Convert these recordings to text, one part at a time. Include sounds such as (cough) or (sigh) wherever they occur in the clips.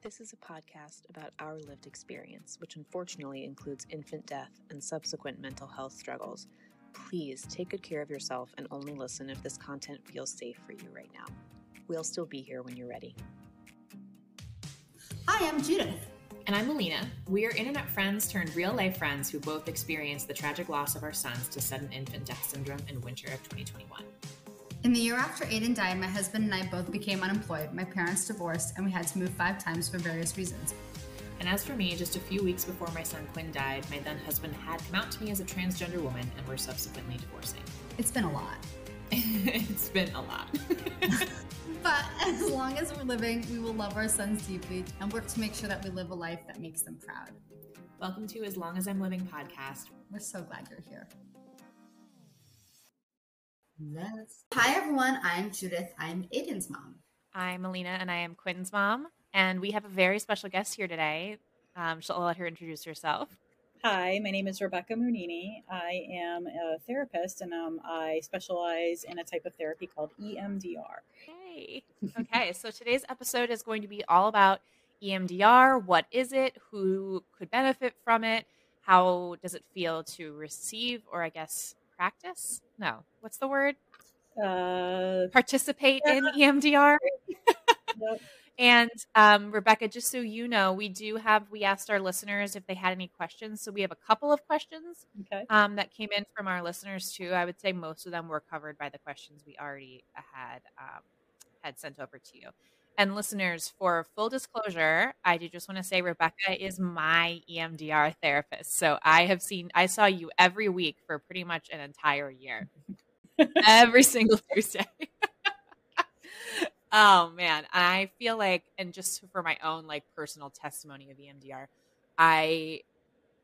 This is a podcast about our lived experience, which unfortunately includes infant death and subsequent mental health struggles. Please take good care of yourself and only listen if this content feels safe for you right now. We'll still be here when you're ready. Hi, I'm Judith. And I'm Alina. We are internet friends turned real life friends who both experienced the tragic loss of our sons to sudden infant death syndrome in winter of 2021. In the year after Aiden died, my husband and I both became unemployed. My parents divorced, and we had to move five times for various reasons. And as for me, just a few weeks before my son Quinn died, my then husband had come out to me as a transgender woman and we're subsequently divorcing. It's been a lot. (laughs) it's been a lot. (laughs) but as long as we're living, we will love our sons deeply and work to make sure that we live a life that makes them proud. Welcome to As Long as I'm Living podcast. We're so glad you're here. Let's. Hi, everyone. I'm Judith. I'm Aiden's mom. I'm Alina, and I am Quinn's mom. And we have a very special guest here today. Um, she'll let her introduce herself. Hi, my name is Rebecca Munini. I am a therapist, and um, I specialize in a type of therapy called EMDR. Hey. Okay, so today's episode is going to be all about EMDR. What is it? Who could benefit from it? How does it feel to receive, or I guess practice? No, what's the word? Uh, Participate in EMDR. (laughs) yep. And um, Rebecca, just so you know, we do have we asked our listeners if they had any questions. So we have a couple of questions Okay. um, that came in from our listeners too. I would say most of them were covered by the questions we already had um, had sent over to you. And listeners, for full disclosure, I do just want to say Rebecca is my EMDR therapist. So I have seen, I saw you every week for pretty much an entire year, (laughs) every single Tuesday. (laughs) oh man, I feel like, and just for my own like personal testimony of EMDR, I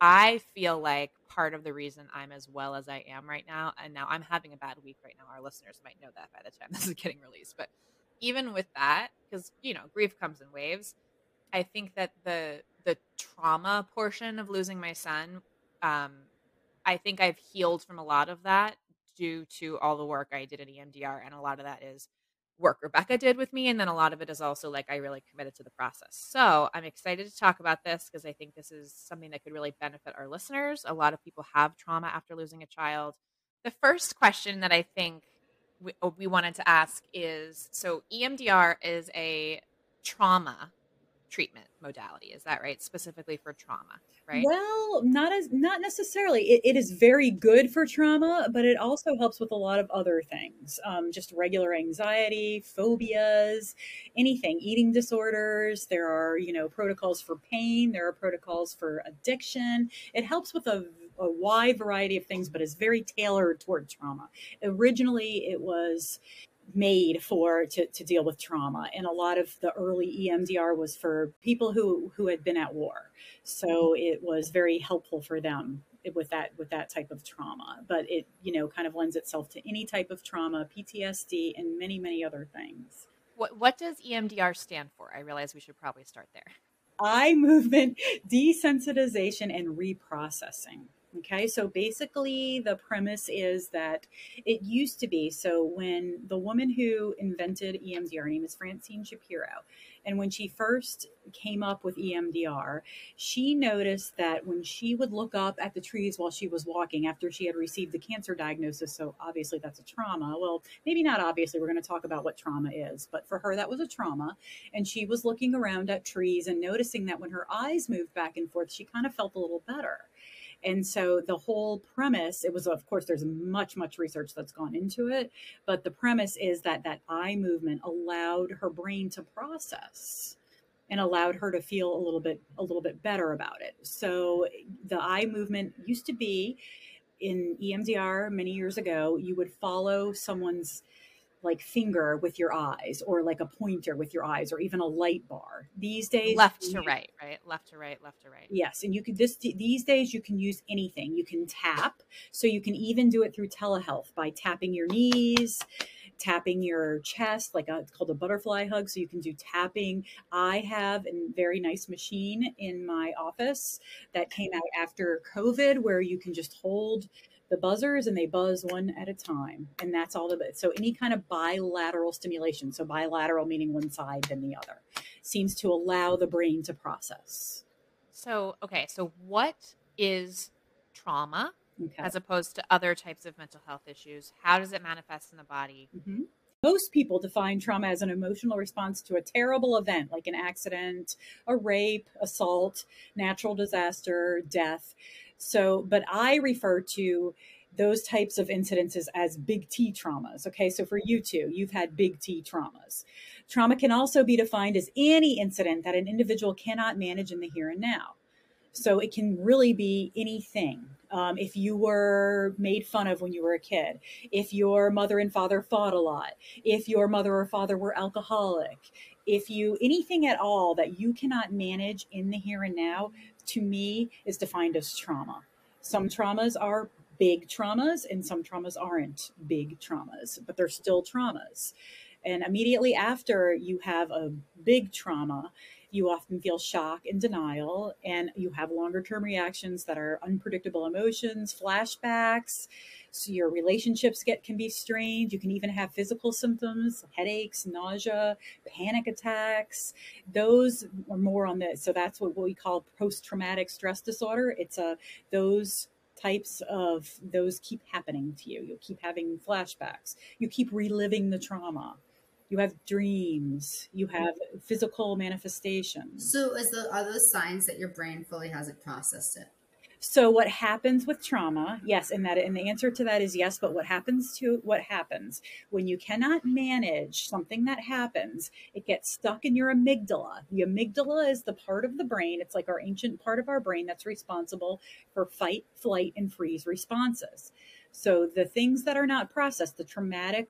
I feel like part of the reason I'm as well as I am right now, and now I'm having a bad week right now. Our listeners might know that by the time this is getting released, but even with that, because you know grief comes in waves, I think that the the trauma portion of losing my son, um, I think I've healed from a lot of that due to all the work I did at EMDR, and a lot of that is work Rebecca did with me. And then a lot of it is also like I really committed to the process. So I'm excited to talk about this because I think this is something that could really benefit our listeners. A lot of people have trauma after losing a child. The first question that I think we, uh, we wanted to ask is so EMDR is a trauma treatment modality. Is that right? Specifically for trauma, right? Well, not as not necessarily. It, it is very good for trauma, but it also helps with a lot of other things. Um, just regular anxiety, phobias, anything, eating disorders. There are you know protocols for pain. There are protocols for addiction. It helps with a a wide variety of things, but is very tailored toward trauma. Originally, it was made for to, to deal with trauma and a lot of the early emdr was for people who who had been at war so it was very helpful for them with that with that type of trauma but it you know kind of lends itself to any type of trauma ptsd and many many other things What what does EMDR stand for? I realize we should probably start there. eye movement desensitization and reprocessing. Okay, so basically, the premise is that it used to be so when the woman who invented EMDR, her name is Francine Shapiro, and when she first came up with EMDR, she noticed that when she would look up at the trees while she was walking after she had received a cancer diagnosis, so obviously that's a trauma. Well, maybe not obviously, we're going to talk about what trauma is, but for her, that was a trauma. And she was looking around at trees and noticing that when her eyes moved back and forth, she kind of felt a little better. And so the whole premise, it was, of course, there's much, much research that's gone into it, but the premise is that that eye movement allowed her brain to process and allowed her to feel a little bit a little bit better about it. So the eye movement used to be in EMDR many years ago, you would follow someone's like finger with your eyes or like a pointer with your eyes or even a light bar. These days Left to right, right? Left to right, left to right. Yes, and you could this these days you can use anything. You can tap, so you can even do it through telehealth by tapping your knees, tapping your chest, like a, it's called a butterfly hug. So you can do tapping. I have a very nice machine in my office that came out after COVID, where you can just hold the the buzzers and they buzz one at a time. And that's all of it. So any kind of bilateral stimulation, so bilateral meaning one side than the other, seems to allow the brain to process. So, okay, so what is trauma Okay. as opposed to other types of mental health issues? How does it manifest in the body? Mhm. Most people define trauma as an emotional response to a terrible event like an accident, a rape, assault, natural disaster, death. So, but I refer to those types of incidences as big T traumas. Okay, so for you two, you've had big T traumas. Trauma can also be defined as any incident that an individual cannot manage in the here and now. So it can really be anything. Um, if you were made fun of when you were a kid, if your mother and father fought a lot, if your mother or father were alcoholic, if you anything at all that you cannot manage in the here and now, to me is defined as trauma. Some traumas are big traumas and some traumas aren't big traumas, but they're still traumas. And immediately after you have a big trauma, you often feel shock and denial, and you have longer term reactions that are unpredictable emotions, flashbacks. So your relationships get can be strained. You can even have physical symptoms, headaches, nausea, panic attacks. Those are more on the so that's what we call post traumatic stress disorder. It's a those types of those keep happening to you. You'll keep having flashbacks. You keep reliving the trauma you have dreams. You have physical manifestations. So, is the are those signs that your brain fully hasn't processed it? so what happens with trauma yes and that and the answer to that is yes but what happens to what happens? When you cannot manage something that happens it gets stuck in your amygdala. The amygdala is the part of the brain it's like our ancient part of our brain that's responsible for fight flight and freeze responses. So the things that are not processed the traumatic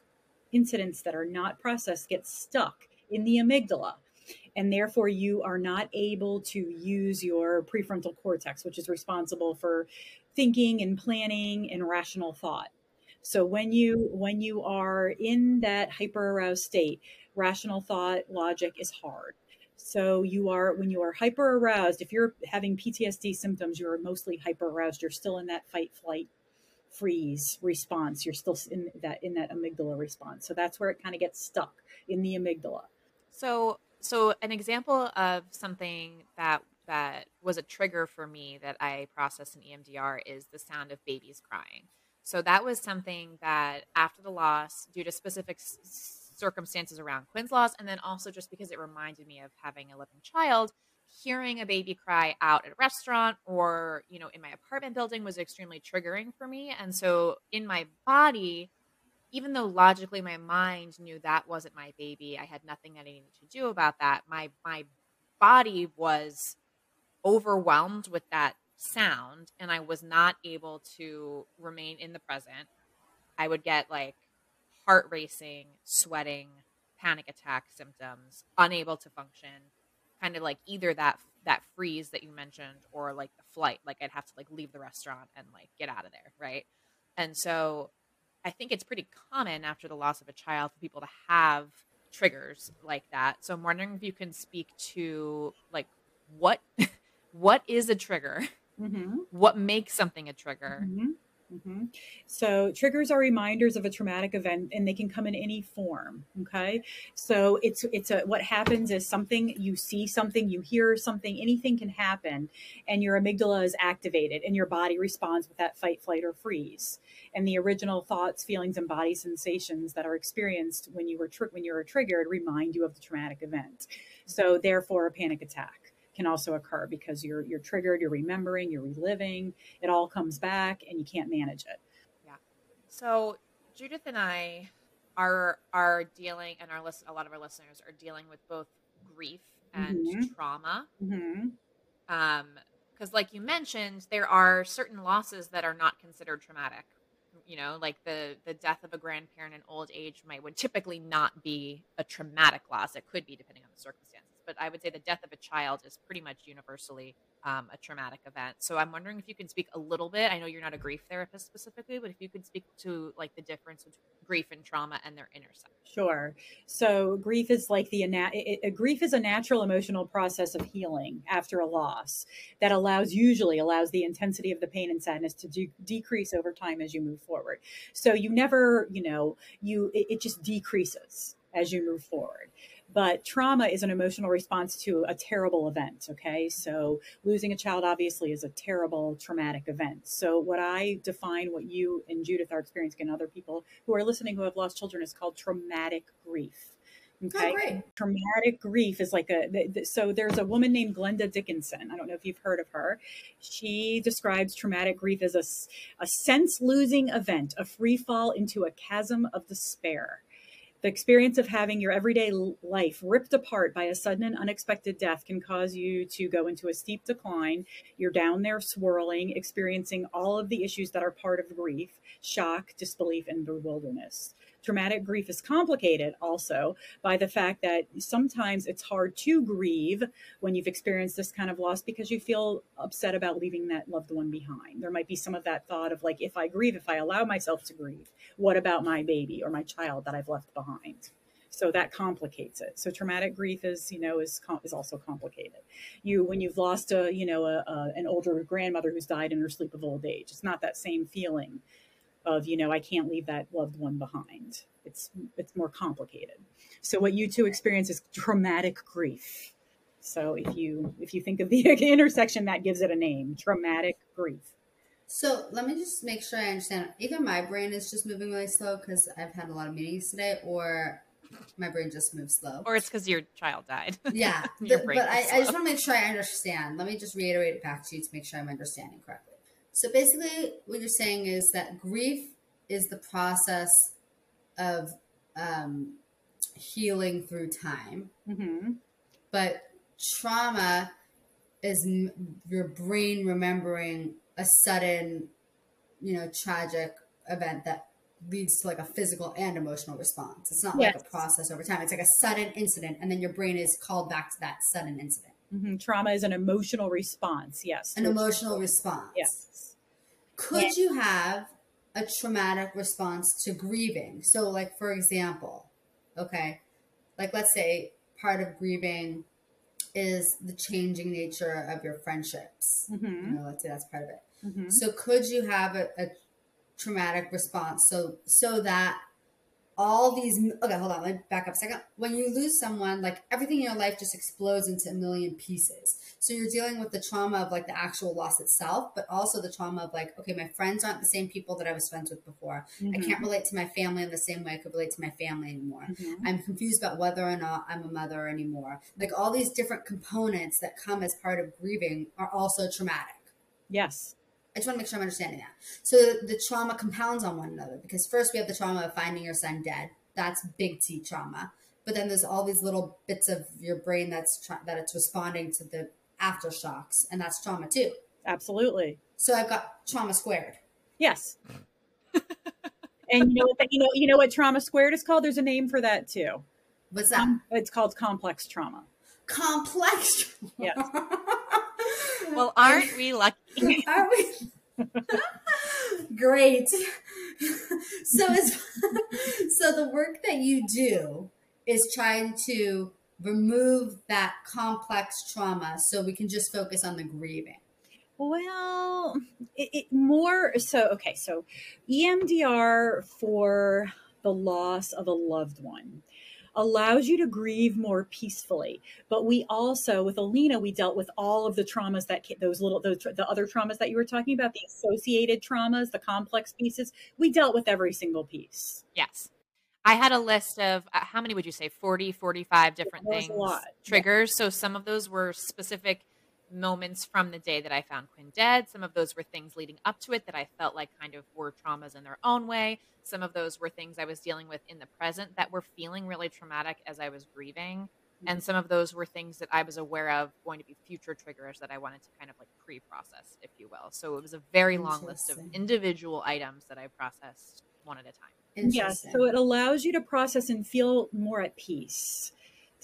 incidents that are not processed get stuck in the amygdala. And therefore you are not able to use your prefrontal cortex which is responsible for thinking and planning and rational thought. So when you when you are in that hyper aroused state rational thought logic is hard. So you are when you are hyper aroused if you're having ptsd symptoms you're mostly hyper aroused you're still in that fight flight freeze response you're still in that in that amygdala response so that's where it kind of gets stuck in the amygdala So, so an example of something that that was a trigger for me that I processed in EMDR is the sound of babies crying. So that was something that after the loss, due to specific circumstances around Quinn's loss, and then also just because it reminded me of having a living child, hearing a baby cry out at a restaurant or you know in my apartment building was extremely triggering for me, and so in my body even though logically my mind knew that wasn't my baby, I had nothing that I needed to do about that. My my body was overwhelmed with that sound and I was not able to remain in the present. I would get like heart racing, sweating, panic attack symptoms, unable to function, kind of like either that that freeze that you mentioned or like the flight, like I'd have to like leave the restaurant and like get out of there, right? And so I think it's pretty common after the loss of a child for people to have triggers like that. So I'm wondering if you can speak to like what (laughs) what is a trigger? mm-hmm. What makes something a trigger? Mm-hmm. Mm-hmm. So triggers are reminders of a traumatic event, and they can come in any form. Okay, so it's it's a what happens is something you see something, you hear something, anything can happen, and your amygdala is activated, and your body responds with that fight, flight, or freeze. And the original thoughts, feelings, and body sensations that are experienced when you were tri- when you were triggered remind you of the traumatic event. So therefore, a panic attack can also occur because you're you're triggered, you're remembering, you're reliving, it all comes back and you can't manage it. Yeah. So Judith and I are are dealing, and our list, a lot of our listeners are dealing with both grief and Mhm. trauma. Mm-hmm. Um, because like you mentioned, there are certain losses that are not considered traumatic. You know, like the the death of a grandparent in old age might would typically not be a traumatic loss. It could be depending on the circumstances. But I would say the death of a child is pretty much universally um, a traumatic event. So I'm wondering if you can speak a little bit. I know you're not a grief therapist specifically, but if you could speak to like the difference between grief and trauma and their intersection. Sure. So grief is like the it, it, grief is a natural emotional process of healing after a loss that allows usually allows the intensity of the pain and sadness to de- decrease over time as you move forward. So you never, you know, you it, it just decreases as you move forward but trauma is an emotional response to a terrible event okay so losing a child obviously is a terrible traumatic event so what i define what you and judith are experiencing and other people who are listening who have lost children is called traumatic grief oh, Okay. Oh, Traumatic grief is like a so there's a woman named Glenda Dickonson. I don't know if you've heard of her. She describes traumatic grief as a, a sense losing event, a free fall into a chasm of despair. The experience of having your everyday life ripped apart by a sudden and unexpected death can cause you to go into a steep decline. You're down there swirling, experiencing all of the issues that are part of grief shock, disbelief, and bewilderness traumatic grief is complicated also by the fact that sometimes it's hard to grieve when you've experienced this kind of loss because you feel upset about leaving that loved one behind. There might be some of that thought of like, if I grieve, if I allow myself to grieve, what about my baby or my child that I've left behind? so that complicates it so traumatic grief is you know is is also complicated you when you've lost a you know a, a, an older grandmother who's died in her sleep of old age it's not that same feeling of you know i can't leave that loved one behind. It's it's more complicated. So what you two experience is traumatic grief. So if you if you think of the (laughs) intersection that gives it a name traumatic grief. So let me just make sure i understand. Either my brain is just moving really slow because i've had a lot of meetings today or my brain just moves slow. Or it's because your child died. (laughs) Yeah. The, but I, I just want to make sure i understand. Let me just reiterate it back to you to make sure i'm understanding correctly so basically, what you're saying is that grief is the process of um, healing through time, mm-hmm. but trauma is m- your brain remembering a sudden, you know, tragic event that leads to like a physical and emotional response. It's not yes. like a process over time. It's like a sudden incident, and then your brain is called back to that sudden incident. Mm-hmm. Trauma is an emotional response. Yes. An emotional response. Yes. Could yeah. you have a traumatic response to grieving? So, like, for example, okay, like let's say part of grieving is the changing nature of your friendships. Mm-hmm. You know, let's say that's part of it. Mm-hmm. So, could you have a, a traumatic response so so that all these okay hold on let me back up a second. When you lose someone like everything in your life just explodes into a million pieces. So you're dealing with the trauma of like the actual loss itself but also the trauma of like okay my friends aren't the same people that i was friends with before. Mm-hmm. i can't relate to my family in the same way i could relate to my family anymore. Mm-hmm. i'm confused about whether or not i'm a mother anymore. Like all these different components that come as part of grieving are also traumatic. Yes I just want to make sure I'm understanding that. So the trauma compounds on one another because first we have the trauma of finding your son dead. That's big T trauma. But then there's all these little bits of your brain that's tra- that it's responding to the aftershocks, and that's trauma too. Absolutely. So I've got trauma squared. Yes. (laughs) and you know what? The, you know you know what trauma squared is called. There's a name for that too. What's that? Um, it's called complex trauma. Complex. Trauma. Yes. (laughs) well, aren't we lucky? (laughs) Are we? (laughs) Great. so it's (laughs) so the work that you do is trying to remove that complex trauma so we can just focus on the grieving. Well, it, it more so okay, so EMDR for the loss of a loved one allows you to grieve more peacefully. But we also, with Alina, we dealt with all of the traumas that those little, those, the other traumas that you were talking about, the associated traumas, the complex pieces. We dealt with every single piece. Yes. I had a list of uh, how many would you say 40, 45 different things, triggers. Yeah. So some of those were specific moments from the day that I found Quinn dead. Some of those were things leading up to it that I felt like kind of were traumas in their own way. Some of those were things I was dealing with in the present that were feeling really traumatic as I was grieving. Mm-hmm. And some of those were things that I was aware of going to be future triggers that I wanted to kind of like pre process, if you will. So it was a very long list of individual items that I processed one at a time. Yes. So it allows you to process and feel more at peace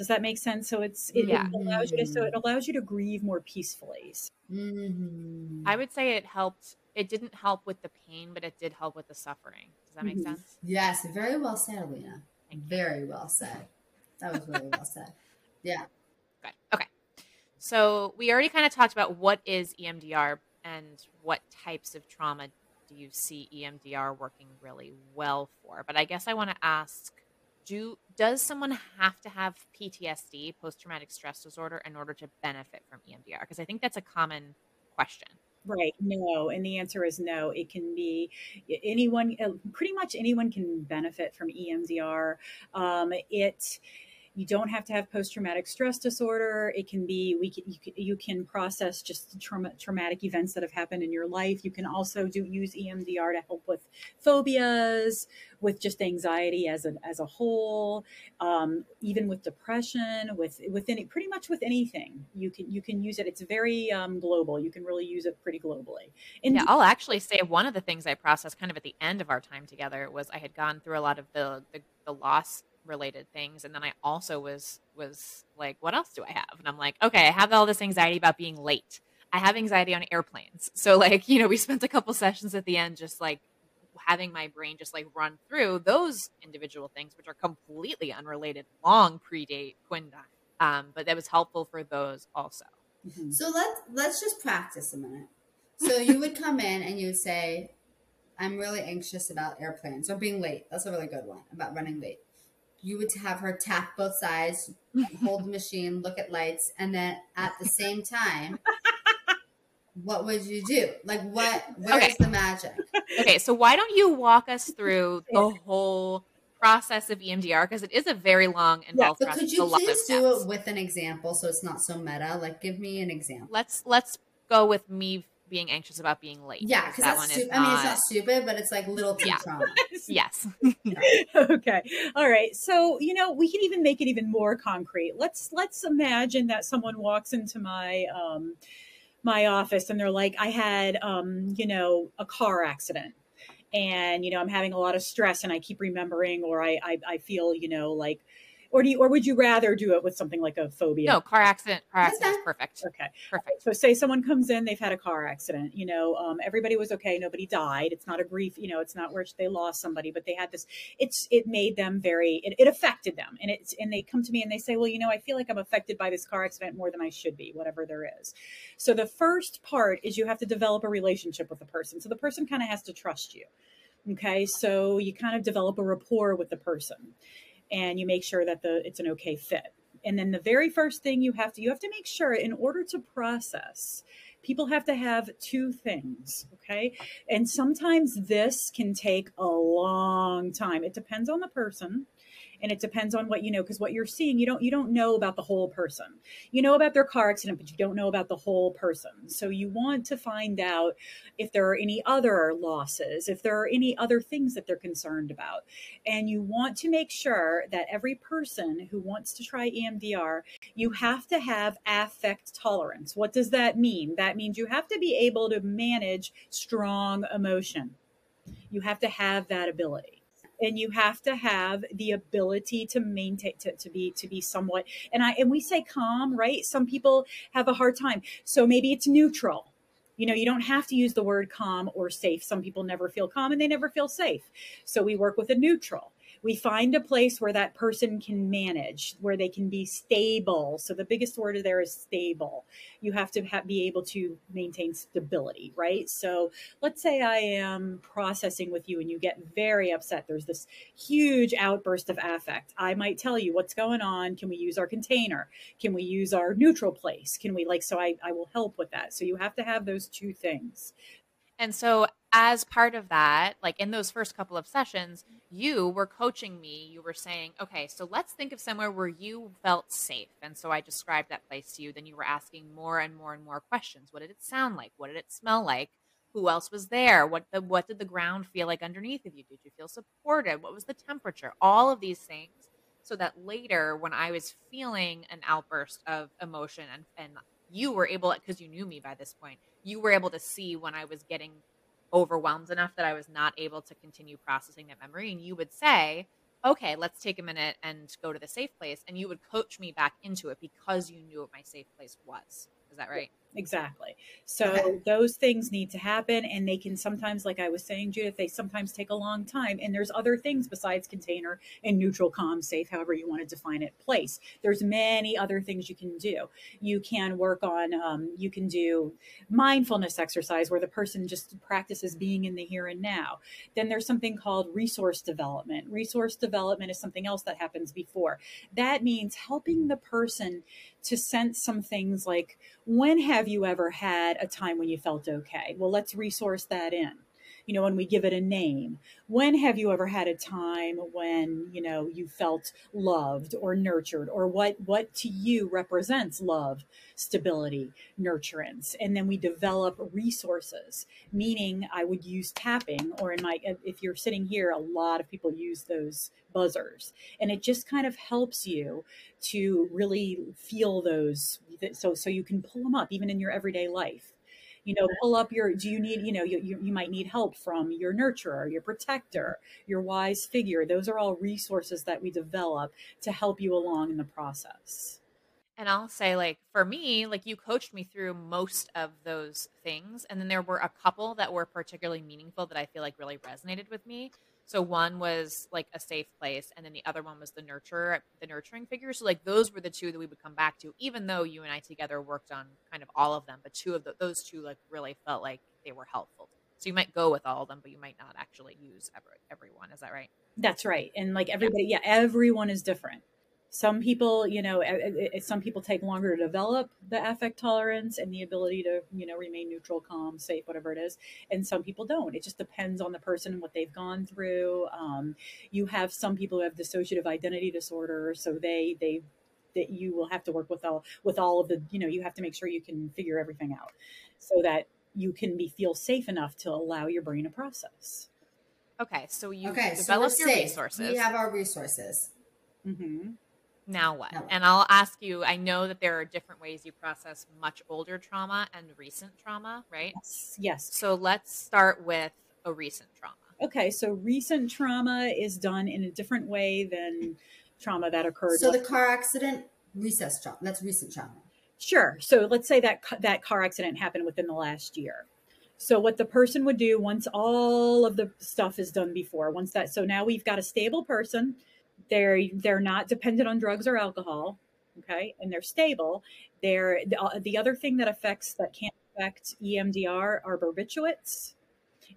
Does that make sense? So it's it, Yeah. it allows you to so it allows you to grieve more peacefully. Mhm. I would say it helped. It didn't help with the pain, but it did help with the suffering. Does that make Mhm. sense? Yes, very well said, Alina. Very well said. That was really well said. Yeah. Good. Okay. So we already kind of talked about what is EMDR and what types of trauma do you see EMDR working really well for. But I guess I want to ask do does someone have to have PTSD, post traumatic stress disorder in order to benefit from EMDR? Because I think that's a common question. Right. No. And the answer is no. It can be anyone, uh, pretty much anyone can benefit from EMDR. Um, it, you don't have to have post traumatic stress disorder. It can be, we can, you, can, you can process just trauma, traumatic events that have happened in your life. You can also do use EMDR to help with phobias, with just anxiety as a, as a whole, um, even with depression, with, with any, pretty much with anything you can, you can use it. It's very um, global. You can really use it pretty globally. And yeah, I'll actually say one of the things I processed kind of at the end of our time together was I had gone through a lot of the the, the loss related things and then I also was was like what else do I have? And I'm like, okay, I have all this anxiety about being late. I have anxiety on airplanes. (laughs) So like, you know, we spent a couple sessions at the end just like having my brain just like run through those individual things which are completely unrelated, long predate Quinn. Um, but that was helpful for those also. Mhm. So let's let's just practice a minute. (laughs) So you would come in and you would say, "I'm really anxious about airplanes or being late." That's a really good one about running late. You would have her tap both sides, (laughs) hold the machine, look at lights, and then at the same time, (laughs) what would you do? Like what? Where's Okay. the magic? Okay, so why don't you walk us (laughs) through the whole process of EMDR because it is a very long involved But process. could you a lot of please do it with an example so it's not so meta? Like, give me an example. Let's let's go with me being anxious about being late. Yeah, because that that's one is stupid. I mean, it's not stupid, but it's like little T Yeah. trauma. (laughs) Yes. (laughs) okay all right so you know we can even make it even more concrete let's let's imagine that someone walks into my um my office and they're like i had um you know a car accident and you know i'm having a lot of stress and i keep remembering or i i, I feel you know like or do you, or would you rather do it with something like a phobia No, car accident. Car accident is perfect. okay Perfect. so say someone comes in, they've had a car accident, you know, um, everybody was okay. Nobody died. It's not a grief, you know, it's not where they lost somebody, but they had this, it's, it made them very, it, it affected them. And it's, and they come to me and they say, well, you know, I feel like I'm affected by this car accident more than I should be, whatever there is. So the first part is you have to develop a relationship with the person. So the person kind of has to trust you. Okay. So you kind of develop a rapport with the person and you make sure that the, it's an okay fit. And then the very first thing you have to you have to make sure in order to process people have to have two things okay? And sometimes this can take a long time. It depends on the person and it depends on what you know because what you're seeing you don't you don't know about the whole person you know about their car accident but you don't know about the whole person so you want to find out if there are any other losses if there are any other things that they're concerned about and you want to make sure that every person who wants to try EMDR, you have to have affect tolerance. What does that mean? That means you have to be able to manage strong emotion. You have to have that ability. And you have to have the ability to maintain to, to be to be somewhat and I and we say calm, right? Some people have a hard time. So maybe it's neutral you know you don't have to use the word calm or safe some people never feel calm and they never feel safe so we work with a neutral we find a place where that person can manage where they can be stable. So the biggest word there is stable. You have to ha- be able to maintain stability right? So let's say i am processing with you and you get very upset. There's this huge outburst of affect. I might tell you what's going on. Can we use our container? Can we use our neutral place? Can we like so i, I will help with that. So you have to have those two things. And so, as part of that, like in those first couple of sessions, you were coaching me. You were saying, okay, so let's think of somewhere where you felt safe. And so I described that place to you. Then you were asking more and more and more questions. What did it sound like? What did it smell like? Who else was there? What the what did the ground feel like underneath of you? Did you feel supported? What was the temperature? All of these things, so that later, when I was feeling an outburst of emotion, and and you were able, because you knew me by this point, you were able to see when I was getting overwhelmed enough that I was not able to continue processing that memory. And you would say, okay, let's take a minute and go to the safe place. And you would coach me back into it because you knew what my safe place was. Is that right? Exactly. So Okay. those things need to happen, and they can sometimes, like I was saying, Judith, they sometimes take a long time. And there's other things besides container and neutral, calm, safe, however you want to define it. Place. There's many other things you can do. You can work on. Um, you can do mindfulness exercise where the person just practices being in the here and now. Then there's something called resource development. Resource development is something else that happens before. That means helping the person to sense some things like when have you ever had a time when you felt okay? Well, let's resource that in. You know, when we give it a name. When have you ever had a time when, you know, you felt loved or nurtured or what what to you represents love, stability, nurturance? And then we develop resources, meaning I would use tapping or in my if you're sitting here, a lot of people use those buzzers. And it just kind of helps you to really feel those so so you can pull them up even in your everyday life you know pull up your do you need you know you, you, you might need help from your nurturer your protector your wise figure those are all resources that we develop to help you along in the process And I'll say, like, for me, like, you coached me through most of those things. And then there were a couple that were particularly meaningful that I feel like really resonated with me. So one was like a safe place, and then the other one was the nurturer, the nurturing figure. So like those were the two that we would come back to, even though you and I together worked on kind of all of them. But two of the, those two like really felt like they were helpful. So you might go with all of them, but you might not actually use every, everyone. Is that right? That's right. And like everybody, yeah, everyone is different. Some people, you know, some people take longer to develop the affect tolerance and the ability to, you know, remain neutral, calm, safe, whatever it is. And some people don't. It just depends on the person and what they've gone through. Um, you have some people who have dissociative identity disorder, so they they that you will have to work with all with all of the, you know, you have to make sure you can figure everything out so that you can be feel safe enough to allow your brain to process. Okay, so you okay, so develop your safe. resources. We have our resources. Mm-hmm. Now what? Now what? And I'll ask you. I know that there are different ways you process much older trauma and recent trauma, right? Yes. Yes. So let's start with a recent trauma. Okay, so recent trauma is done in a different way than trauma that occurred. So the car accident, recess trauma. That's recent trauma. Sure. So let's say that ca- that car accident happened within the last year. So what the person would do once all of the stuff is done before, once that so now we've got a stable person, they're they're not dependent on drugs or alcohol, okay? And they're stable. They're the, uh, the other thing that affects that can affect EMDR are barbiturates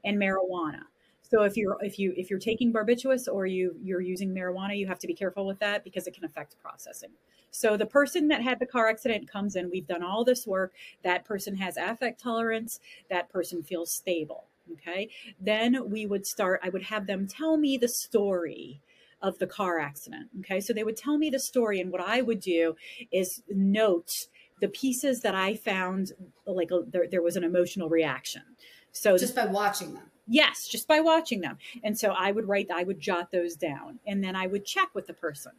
and marijuana. So if you're if you if you're taking barbiturates or you you're using marijuana, you have to be careful with that because it can affect processing. So the person that had the car accident comes in, we've done all this work. That person has affect tolerance, that person feels stable. Okay. Then we would start, I would have them tell me the story of the car accident. Okay. So they would tell me the story, and what I would do is note the pieces that I found like a, there, there was an emotional reaction. So Just by watching them. Yes, just by watching them. And so I would write, I would jot those down, and then I would check with the person,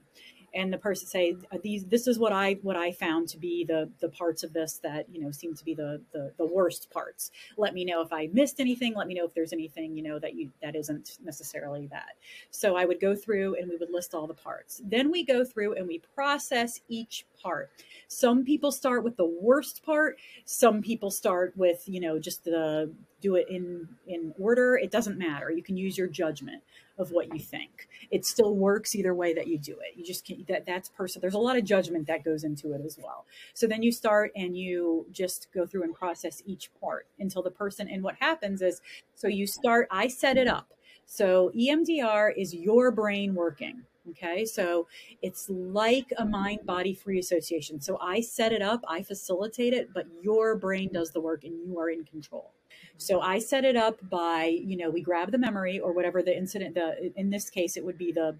and the person say, "These, this is what I what I found to be the the parts of this that you know seem to be the the, the worst parts. Let me know if I missed anything. Let me know if there's anything you know that you that isn't necessarily that." So I would go through and we would list all the parts. Then we go through and we process each part. Some people start with the worst part. Some people start with you know just the do it in in order it doesn't matter. You can use your judgment of what you think. It still works either way that you do it. You just can't that that's person there's a lot of judgment that goes into it as well. So then you start and you just go through and process each part until the person and what happens is so you start i set it up. So emdr is your brain working okay? So it's like a mind body free association. So i set it up i facilitate it but your brain does the work and you are in control so I set it up by, you know, we grab the memory or whatever the incident, the in this case it would be the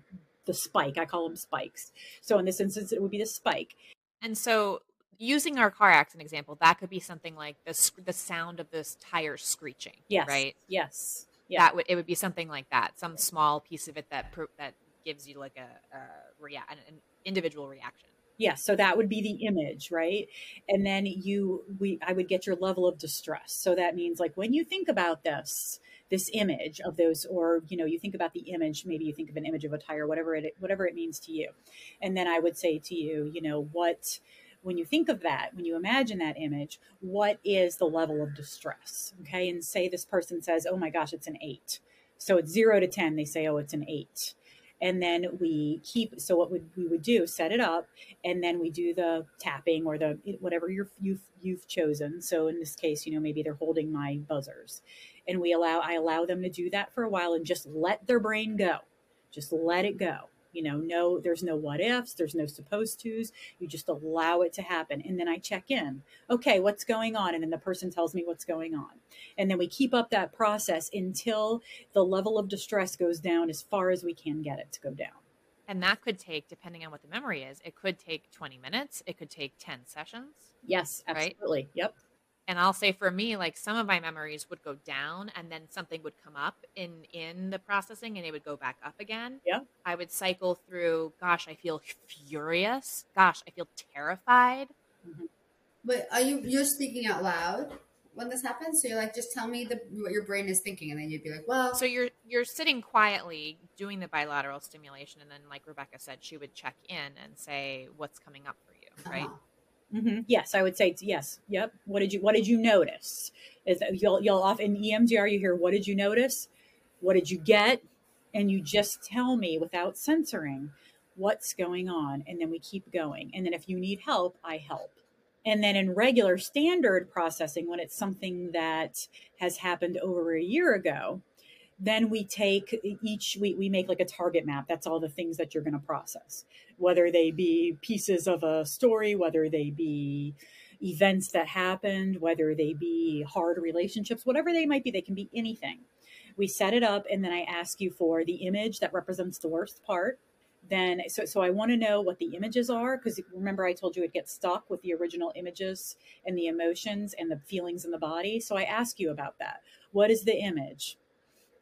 the spike. I call them spikes. So in this instance it would be the spike. And so, using our car accident example, that could be something like the the sound of this tire screeching. Yes. Right. Yes. Yeah. That would it would be something like that. Some small piece of it that pro- that gives you like a, a rea- an, an individual reaction. Yes, so that would be the image, right? And then you we I would get your level of distress. So that means like when you think about this, this image of those or you know you think about the image maybe you think of an image of a tire whatever it whatever it means to you and then i would say to you you know what when you think of that when you imagine that image what is the level of distress okay and say this person says oh my gosh it's an 8 so it's 0 to 10 they say oh it's an 8 and then we keep so what would we would do set it up and then we do the tapping or the whatever you you've you've chosen. So in this case you know maybe they're holding my buzzers. And we allow i allow them to do that for a while and just let their brain go. Just let it go you know no there's no what ifs there's no supposed to's. You just allow it to happen. And then i check in. Okay what's going on? And then the person tells me what's going on. And then we keep up that process until the level of distress goes down as far as we can get it to go down. And that could take depending on what the memory is it could take 20 minutes. It could take 10 sessions. Yes absolutely. Right? yep and i'll say for me like some of my memories would go down and then something would come up in in the processing and it would go back up again. Yeah. I would cycle through gosh i feel furious. Gosh i feel terrified. Mm-hmm. but are you you're speaking out loud when this happens? So you're like just tell me the what your brain is thinking. And then you'd be like well so you're you're sitting quietly doing the bilateral stimulation. And then like rebecca said she would check in and say what's coming up for you right? uh-huh. Mm-hmm. Yes, I would say yes. Yep. What did you What did you notice? Is that you'll you'll often in EMDR you hear what did you notice? What did you get? And you just tell me without censoring what's going on, and then we keep going. And then if you need help, I help. And then in regular standard processing, when it's something that has happened over a year ago, then we take each we, we make like a target map. That's all the things that you're going to process. Whether they be pieces of a story whether they be events that happened whether they be hard relationships whatever they might be they can be anything. We set it up and then i ask you for the image that represents the worst part. Then so, so i want to know what the images are because remember i told you it gets stuck with the original images and the emotions and the feelings in the body? So i ask you about that. What is the image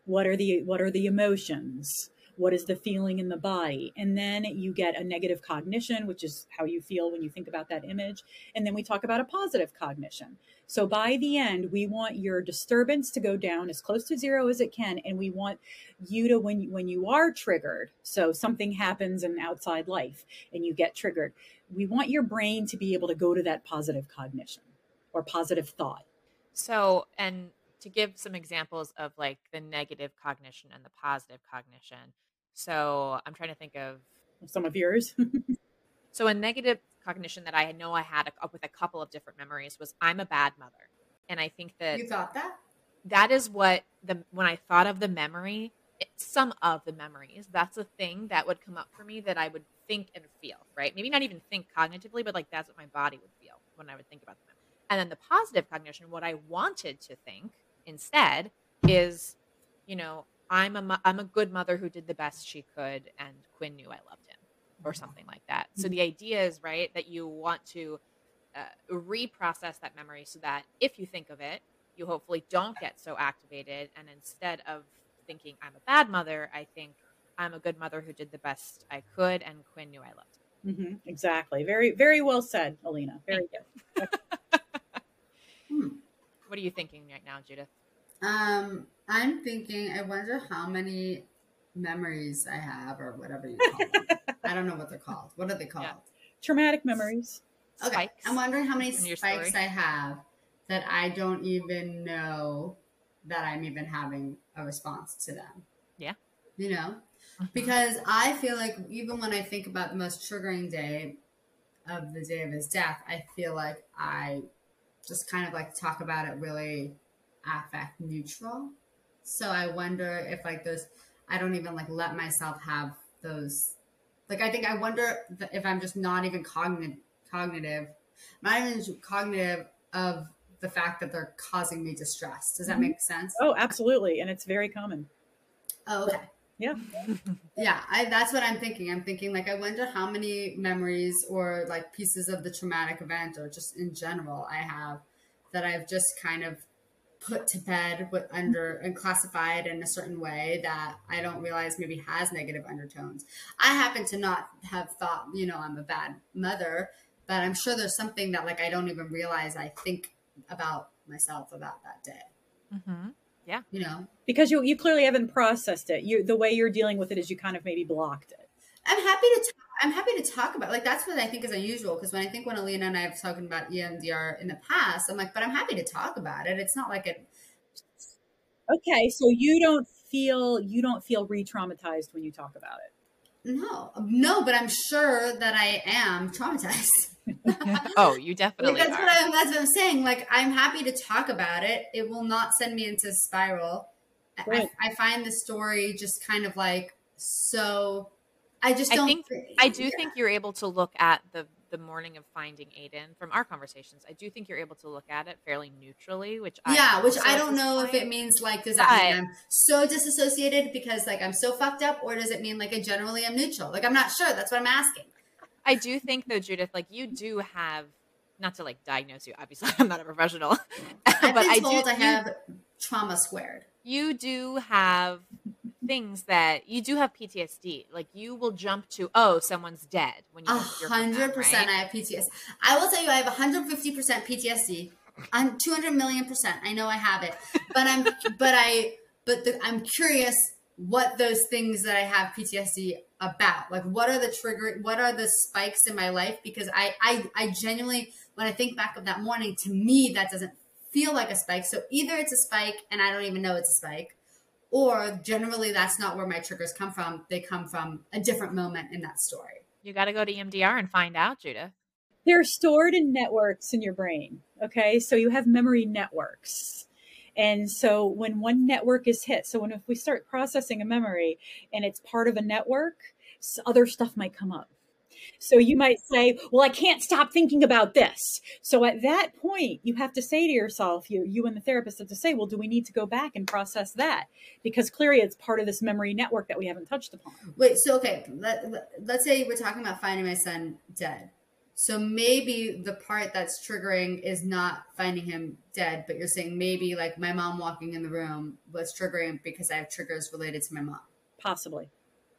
what are the what are the emotions? What is the feeling in the body? And then you get a negative cognition which is how you feel when you think about that image. And then we talk about a positive cognition. So by the end we want your disturbance to go down as close to zero as it can and we want you to when you, when you are triggered so something happens in outside life and you get triggered we want your brain to be able to go to that positive cognition or positive thought. So and to give some examples of like the negative cognition and the positive cognition. So I'm trying to think of some of yours. (laughs) so a negative cognition that I know I had a, with a couple of different memories was I'm a bad mother, and I think that you thought that that is what the when I thought of the memory, it, some of the memories, that's a thing that would come up for me that I would think and feel. Right? Maybe not even think cognitively, but like that's what my body would feel when I would think about the memory. And then the positive cognition, what I wanted to think instead is, you know, I'm a I'm a good mother who did the best she could, and Quinn knew I loved him, or something like that. So the idea is right that you want to uh, reprocess that memory so that if you think of it, you hopefully don't get so activated, and instead of thinking I'm a bad mother, I think I'm a good mother who did the best I could, and Quinn knew I loved him. Mm-hmm. Exactly. Very, very well said, Alina. Very good. (laughs) hmm. What are you thinking right now, Judith? Um, I'm thinking. I wonder how many memories I have, or whatever you call them. (laughs) I don't know what they're called. What are they called? Yeah. Traumatic memories. Okay, spikes. I'm wondering how many spikes I have that I don't even know that I'm even having a response to them. Yeah. You know, mm-hmm. because I feel like even when I think about the most triggering day of the day of his death, I feel like I just kind of like talk about it really affect neutral. So I wonder if like those, I don't even like let myself have those. Like I think I wonder if I'm just not even cognitive, cognitive, not even cognitive of the fact that they're causing me distress. Does that mm-hmm. make sense? Oh, absolutely, and it's very common. Oh, okay. Yeah. yeah, I, that's what I'm thinking. I'm thinking like I wonder how many memories or like pieces of the traumatic event or just in general I have that I've just kind of put to bed with under and classified in a certain way that I don't realize maybe has negative undertones. I happen to not have thought, you know, I'm a bad mother, but I'm sure there's something that like I don't even realize I think about myself about that day. Mm-hmm. Yeah. You know, because you you clearly haven't processed it. You the way you're dealing with it is you kind of maybe blocked it. I'm happy to. T- I'm happy to talk about like that's what I think is unusual because when I think when Alina and I have talked about EMDR in the past, I'm like, but I'm happy to talk about it. It's not like it. Okay, so you don't feel you don't feel re-traumatized when you talk about it. No, no, but I'm sure that I am traumatized. (laughs) (laughs) oh, you definitely that's are. what I'm. That's what I'm saying. Like I'm happy to talk about it. It will not send me into a spiral. I- Right. I, I find the story just kind of like so. I just don't. think I do yeah. think you're able to look at the the morning of finding Aiden from our conversations. I do think you're able to look at it fairly neutrally, which I yeah, which I don't this know if it means like does that mean I'm so disassociated because like I'm so fucked up, or does it mean like I generally am neutral? Like I'm not sure. That's what I'm asking. I do think though, Judith, like you do have not to like diagnose you. Obviously, (laughs) I'm not a professional, but I do. I you- have trauma squared. you do have things that you do have PTSD. Like you will jump to, oh, someone's dead when you A hear from hundred percent, I have PTSD. I will tell you, I have 150 percent PTSD. I'm 200 million percent. I know I have it, but I'm, (laughs) but I, but the, I'm curious what those things that I have PTSD about. Like, what are the trigger? What are the spikes in my life? Because I, I, I genuinely, when I think back of that morning, to me, that doesn't feel like a spike. So either it's a spike, and I don't even know it's a spike. Or generally, that's not where my triggers come from. They come from a different moment in that story. You got to go to EMDR and find out, Judith. They're stored in networks in your brain. Okay, so you have memory networks. And so when one network is hit, so when if we start processing a memory and it's part of a network, s- other stuff might come up. So you might say, "Well, I can't stop thinking about this." So at that point, you have to say to yourself, you you and the therapist have to say, "Well, do we need to go back and process that?" Because clearly it's part of this memory network that we haven't touched upon. Wait, so okay, let, let, let's say we're talking about finding my son dead. So maybe the part that's triggering is not finding him dead, but you're saying maybe like my mom walking in the room was triggering because I have triggers related to my mom. Possibly.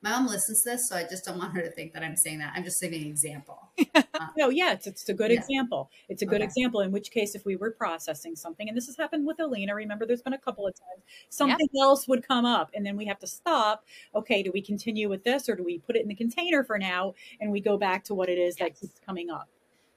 My mom listens to this, so I just don't (laughs) want her to think that I'm saying that. I'm just giving an example. (laughs) Uh, no, yeah, it's, it's a good Yeah. example. It's a good Okay. example. In which case, if we were processing something, and this has happened with Alina, remember, there's been a couple of times something else would come up, and then we have to stop. Okay, do we continue with this, or do we put it in the container for now, and we go back to what it is that keeps coming up?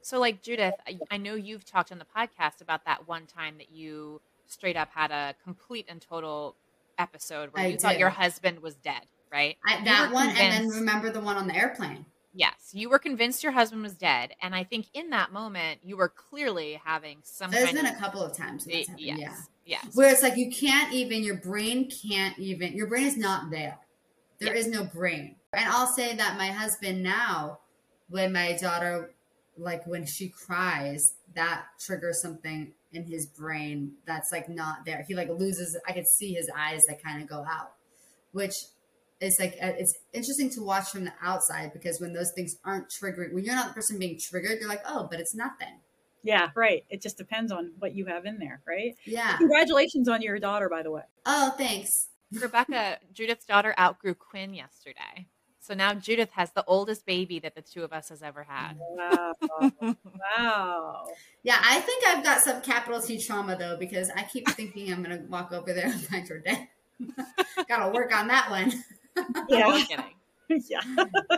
So, like Judith, I, I know you've talked on the podcast about that one time that you straight up had a complete and total episode where I you thought your husband was dead, right? I, that one, and then remember the one on the airplane. Yes, you were convinced your husband was dead, and I think in that moment you were clearly having some There's been of a couple of times. When Y- that's happened, yes, Yeah. yes. Where it's like you can't even, your brain can't even, your brain is not there. There Yeah. is no brain. And I'll say that my husband now, when my daughter, like when she cries, that triggers something in his brain that's like not there. He like loses, I could see his eyes that kind of go out, which is like, uh, it's interesting to watch from the outside because when those things aren't triggering, when you're not the person being triggered, you're like, oh, but it's nothing. Yeah, right. It just depends on what you have in there, right? Yeah. Congratulations on your daughter, by the way. Oh, thanks. Rebecca, Judith's daughter outgrew Quinn yesterday. So now Judith has the oldest baby that the two of us has ever had. Wow. wow. Yeah, I think I've got some capital T trauma though because I keep thinking I'm gonna walk over there and find her dead. (laughs) Gotta work on that one. (laughs) Yeah. No kidding. (laughs) yeah.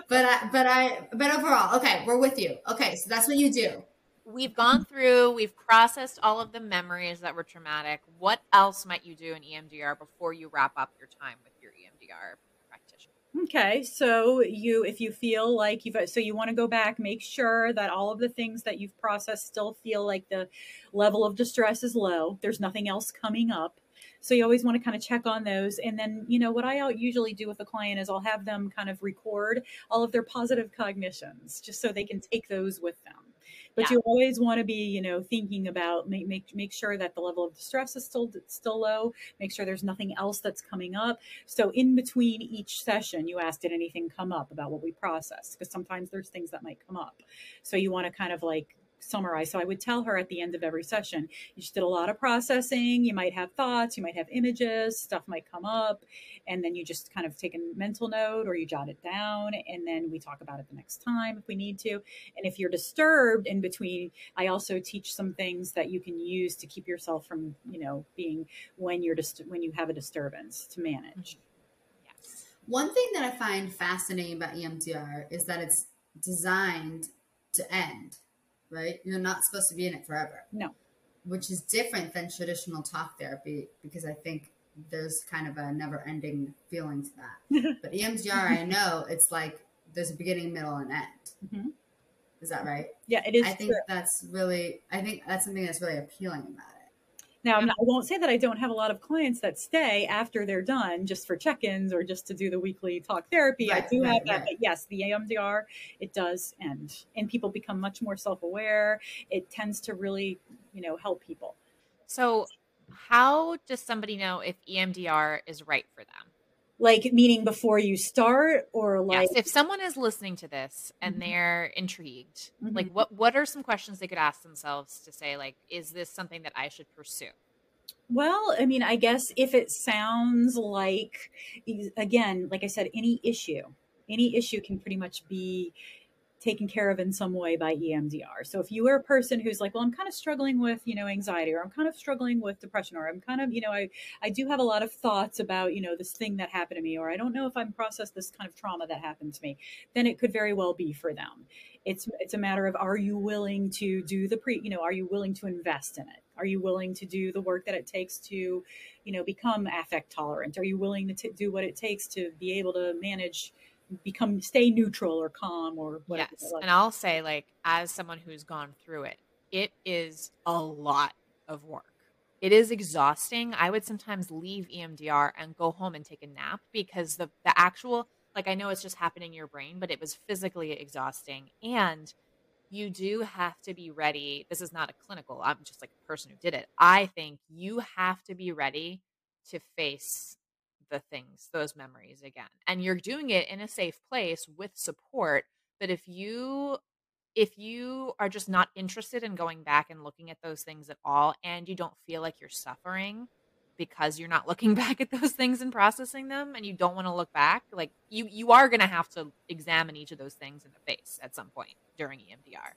But I, but I, but overall, okay, we're with you. Okay, so that's what you do. We've gone through, we've processed all of the memories that were traumatic. What else might you do in EMDR before you wrap up your time with your EMDR practitioner? Okay, so you if you feel like you've so you want to go back, make sure that all of the things that you've processed still feel like the level of distress is low. There's nothing else coming up. So you always want to kind of check on those. And then, you know, what I usually do with a client is I'll have them kind of record all of their positive cognitions just so they can take those with them. But Yeah. you always want to be, you know, thinking about make make make sure that the level of distress is still still low. Make sure there's nothing else that's coming up. So in between each session, you ask, did anything come up about what we processed? Because sometimes there's things that might come up. So you want to kind of like summarize. So I would tell her at the end of every session, you just did a lot of processing. You might have thoughts, you might have images, stuff might come up, and then you just kind of take a mental note or you jot it down, and then we talk about it the next time if we need to. And if you're disturbed in between, I also teach some things that you can use to keep yourself from, you know, being when you're just when you have a disturbance to manage. Mm-hmm. Yes. One thing that I find fascinating about EMDR is that it's designed to end, right? You're not supposed to be in it forever. No. Which is different than traditional talk therapy because I think there's kind of a never ending feeling to that. (laughs) but EMDR, I know it's like there's a beginning, middle, and end. Mhm. Is that right? Yeah, it is. I think true. that's really, I think that's something that's really appealing about it. Now, not- I won't say that I don't have a lot of clients that stay after they're done just for check-ins or just to do the weekly talk therapy. I do right, have that, right. but yes, the EMDR it does end, and people become much more self-aware. It tends to really, you know, help people. So, how does somebody know if EMDR is right for them? Like meaning before you start, or like yes. If someone is listening to this and Mhm. they're intrigued, Mhm. like what what are some questions they could ask themselves to say like, is this something that I should pursue? Well, I mean, I guess if it sounds like, again, like I said, any issue, any issue can pretty much be taken care of in some way by EMDR. So if you are a person who's like, well, I'm kind of struggling with, you know, anxiety or I'm kind of struggling with depression or I'm kind of, you know, I, I do have a lot of thoughts about, you know, this thing that happened to me or I don't know if I'm processed this kind of trauma that happened to me, then it could very well be for them. It's it's a matter of are you willing to do the pre, you know, are you willing to invest in it? Are you willing to do the work that it takes to, you know, become affect tolerant? Are you willing to t- do what it takes to be able to manage become stay neutral or calm or whatever. Yes. like- And I'll say, like, as someone who's gone through it, it is a lot of work. It is exhausting. I would sometimes leave EMDR and go home and take a nap because the, the actual, like, I know it's just happening in your brain, but it was physically exhausting. And you do have to be ready. This is not a clinical, I'm just like a person who did it. I think you have to be ready to face the things, those memories again. And you're doing it in a safe place with support. But if you if you are just not interested in going back and looking at those things at all and you don't feel like you're suffering because you're not (laughs) looking back at those things and processing them and you don't want to look back, like you you are going to have to examine each of those things in the face at some point during EMDR.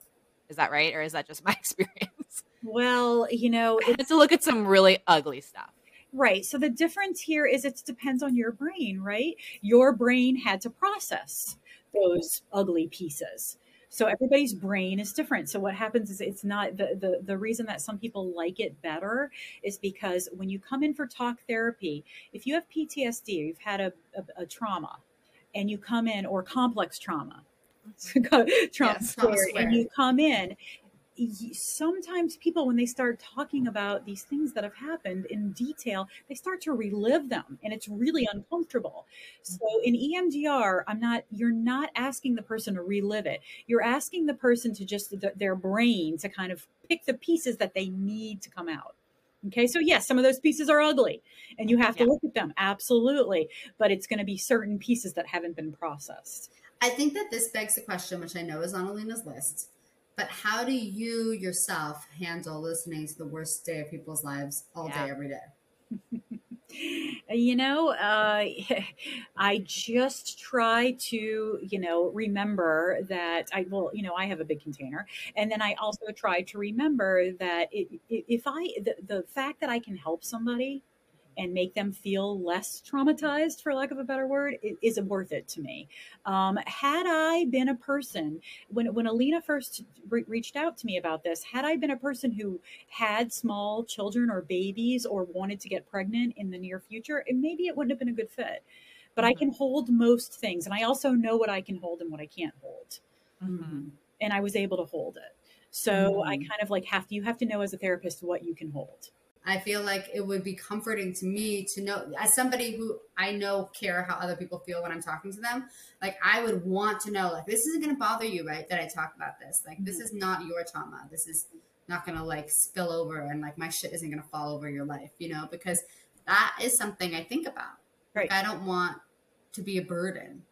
Is that right or is that just (laughs) my experience? well, you know, I had to look at some really ugly stuff. Right. So the difference here is it depends on your brain, right? Your brain had to process those ugly pieces. So everybody's brain is different. So what happens is it's not the, the the reason that some people like it better is because when you come in for talk therapy, if you have PTSD, you've had a, a, a trauma, and you come in or complex trauma, (laughs) mm-hmm. trauma Yes, trauma squared, squared. and you come in, sometimes people when they start talking about these things that have happened in detail they start to relive them and it's really uncomfortable. Mm-hmm. So in emdr i'm not you're not asking the person to relive it. You're asking the person to just th- their brain to kind of pick the pieces that they need to come out. Okay so yes some of those pieces are ugly and you have to Yeah. look at them absolutely but it's going to be certain pieces that haven't been processed. I think that this begs the question, which I know is on Alina's list, but how do you yourself handle listening to the worst day of people's lives all Yeah. day, every day? (laughs) you know uh, (laughs) i just try to you know remember that i well you know i have a big container and then i also try to remember that it, if i the, the fact that i can help somebody and make them feel less traumatized for lack of a better word i- is worth it to me um, had i been a person when when alina first re- reached out to me about this had i been a person who had small children or babies or wanted to get pregnant in the near future, and maybe it wouldn't have been a good fit. But I Mhm. can hold most things, and I also know what I can hold and what I can't hold. Mm-hmm. And I was able to hold it. So I Mhm. kind of like have to, you have to know as a therapist what you can hold. I feel like it would be comforting to me to know, as somebody who I know care how other people feel when I'm talking to them, like I would want to know, like, this isn't going to bother you, right? That I talk about this. Like, this mm-hmm. is not your trauma. This is not going to like spill over and like my shit isn't going to fall over your life, you know, because that is something I think about. Right. Like, I don't want to be a burden.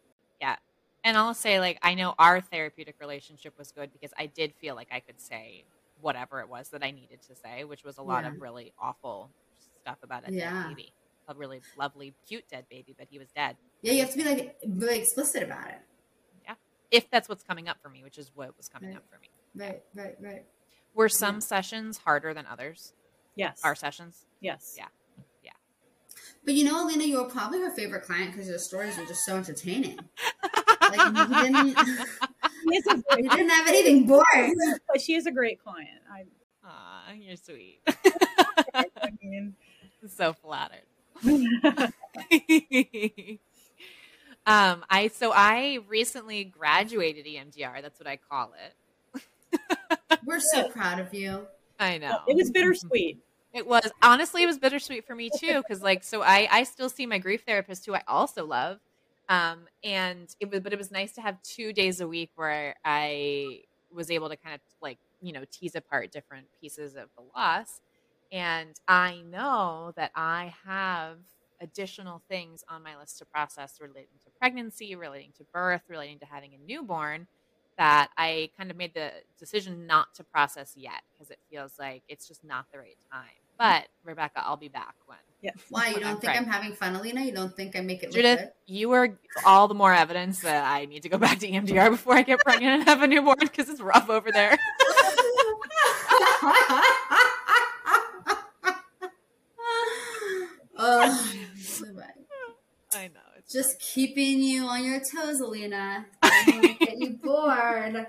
Yeah. And I'll say, like, I know our therapeutic relationship was good because I did feel like I could say whatever it was that I needed to say, which was a lot Yeah. of really awful stuff about a Yeah. dead baby. A really lovely, cute dead baby, but he was dead. Yeah, you have to be like really explicit about it. Yeah. If that's what's coming up for me, which is what was coming Right. up for me. Right, right, right. Were some sessions harder than others? Yes. Our sessions? yes. Yeah. Yeah. But you know, Alina, you were probably her favorite client because your stories were just so entertaining. Like you didn't, She is a you great, didn't have anything boring. But she is a great client. I, Aw, you're sweet. (laughs) I mean, (laughs) so flattered. (laughs) um, I so I recently graduated EMDR. That's what I call it. We're so proud of you. I know it was bittersweet. It was honestly, it was bittersweet for me too, because like, so I I still see my grief therapist who I also love, um, and it was, but it was nice to have two days a week where I was able to kind of like you know tease apart different pieces of the loss, and I know that I have additional things on my list to process relating to pregnancy, relating to birth, relating to having a newborn that I kind of made the decision not to process yet because it feels like it's just not the right time. Mm-hmm. But Rebecca, I'll be back when. Yeah. (laughs) Why you when I'm don't think I'm having fun, Alina? You don't think I make it look Judith, good? you are all the more evidence that I need to go back to EMDR before I get pregnant and have a newborn because it's rough over there. (laughs) oh, (laughs) I know. It's just keeping you on your toes, Alina. I don't wanna get you bored.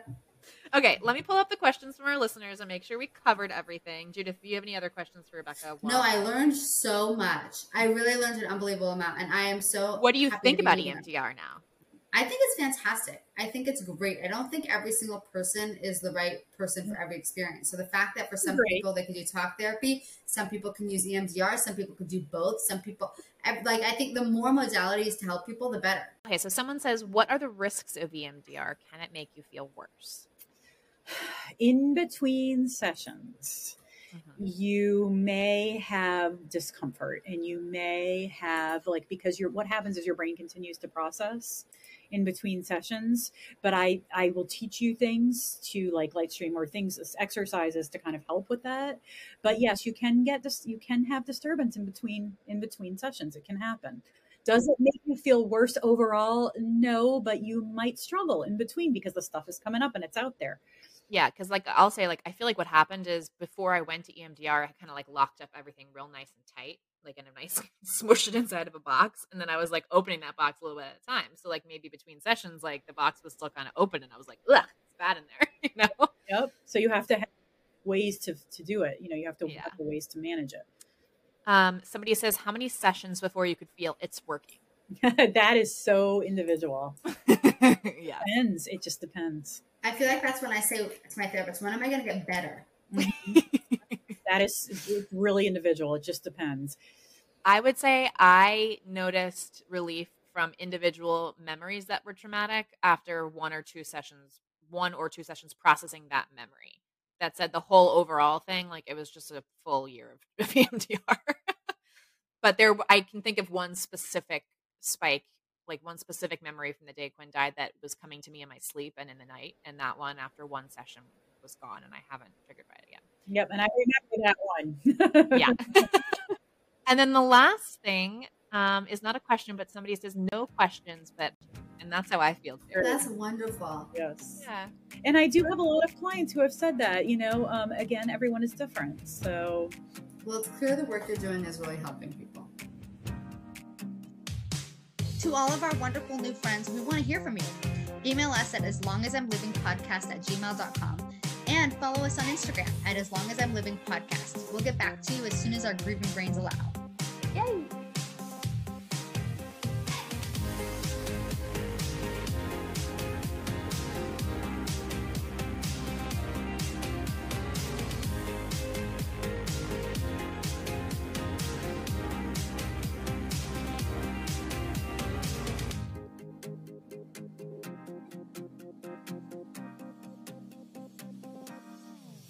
Okay. Let me pull up the questions from our listeners and make sure we covered everything. Judith, do you have any other questions for Rebecca? No, I learned so much. I really learned an unbelievable amount, and I am so. What do you think about E here. EMDR now? I think it's fantastic. I think it's great. I don't think every single person is the right person for every experience. So the fact that for some Right. people they can do talk therapy, some people can use EMDR, some people can do both, some people like I think the more modalities to help people, the better. Okay, so someone says, "What are the risks of EMDR? Can it make you feel worse?" In between sessions, Mhm. you may have discomfort and you may have like because your what happens is your brain continues to process in between sessions but i i will teach you things to like light stream or things exercises to kind of help with that. But yes you can get this you can have disturbance in between in between sessions. It can happen. Does it make you feel worse overall? No but you might struggle in between because the stuff is coming up and it's out there Yeah, because like I'll say, like I feel like what happened is before I went to EMDR, I kind of like locked up everything real nice and tight, like in a nice (laughs) smushed it inside of a box, and then I was like opening that box a little bit at a time. So like maybe between sessions, like the box was still kind of open, and I was like, ugh, it's bad in there, (laughs) you know. Yep. So you have to have ways to to do it. You know, you have to Yeah. have the ways to manage it. Um, somebody says, how many sessions before you could feel it's working? (laughs) that is so individual. (laughs) yeah, Depends. It just depends. I feel like that's when I say to my therapist, when am I going to get better? (laughs) That is really individual. It just depends. I would say I noticed relief from individual memories that were traumatic after one or two sessions, one or two sessions processing that memory. That said, the whole overall thing, like it was just a full year of, (laughs) of EMDR. but there, I can think of one specific spike, like one specific memory from the day Quinn died that was coming to me in my sleep and in the night. And that one, after one session, was gone, and I haven't triggered by it again. Yep. And I remember that one. yeah. (laughs) and then the last thing um, is not a question, but somebody says no questions, but and that's how I feel too. That's wonderful. yes. Yeah. And I do have a lot of clients who have said that. You know, um, again, everyone is different. So Well, it's clear the work you're doing is really helping people. To all of our wonderful new friends, we want to hear from you. Email us at as long as I'm living podcast at gmail.com and follow us on Instagram at as long as I'm living podcast. We'll get back to you as soon as our grieving brains allow. Yay.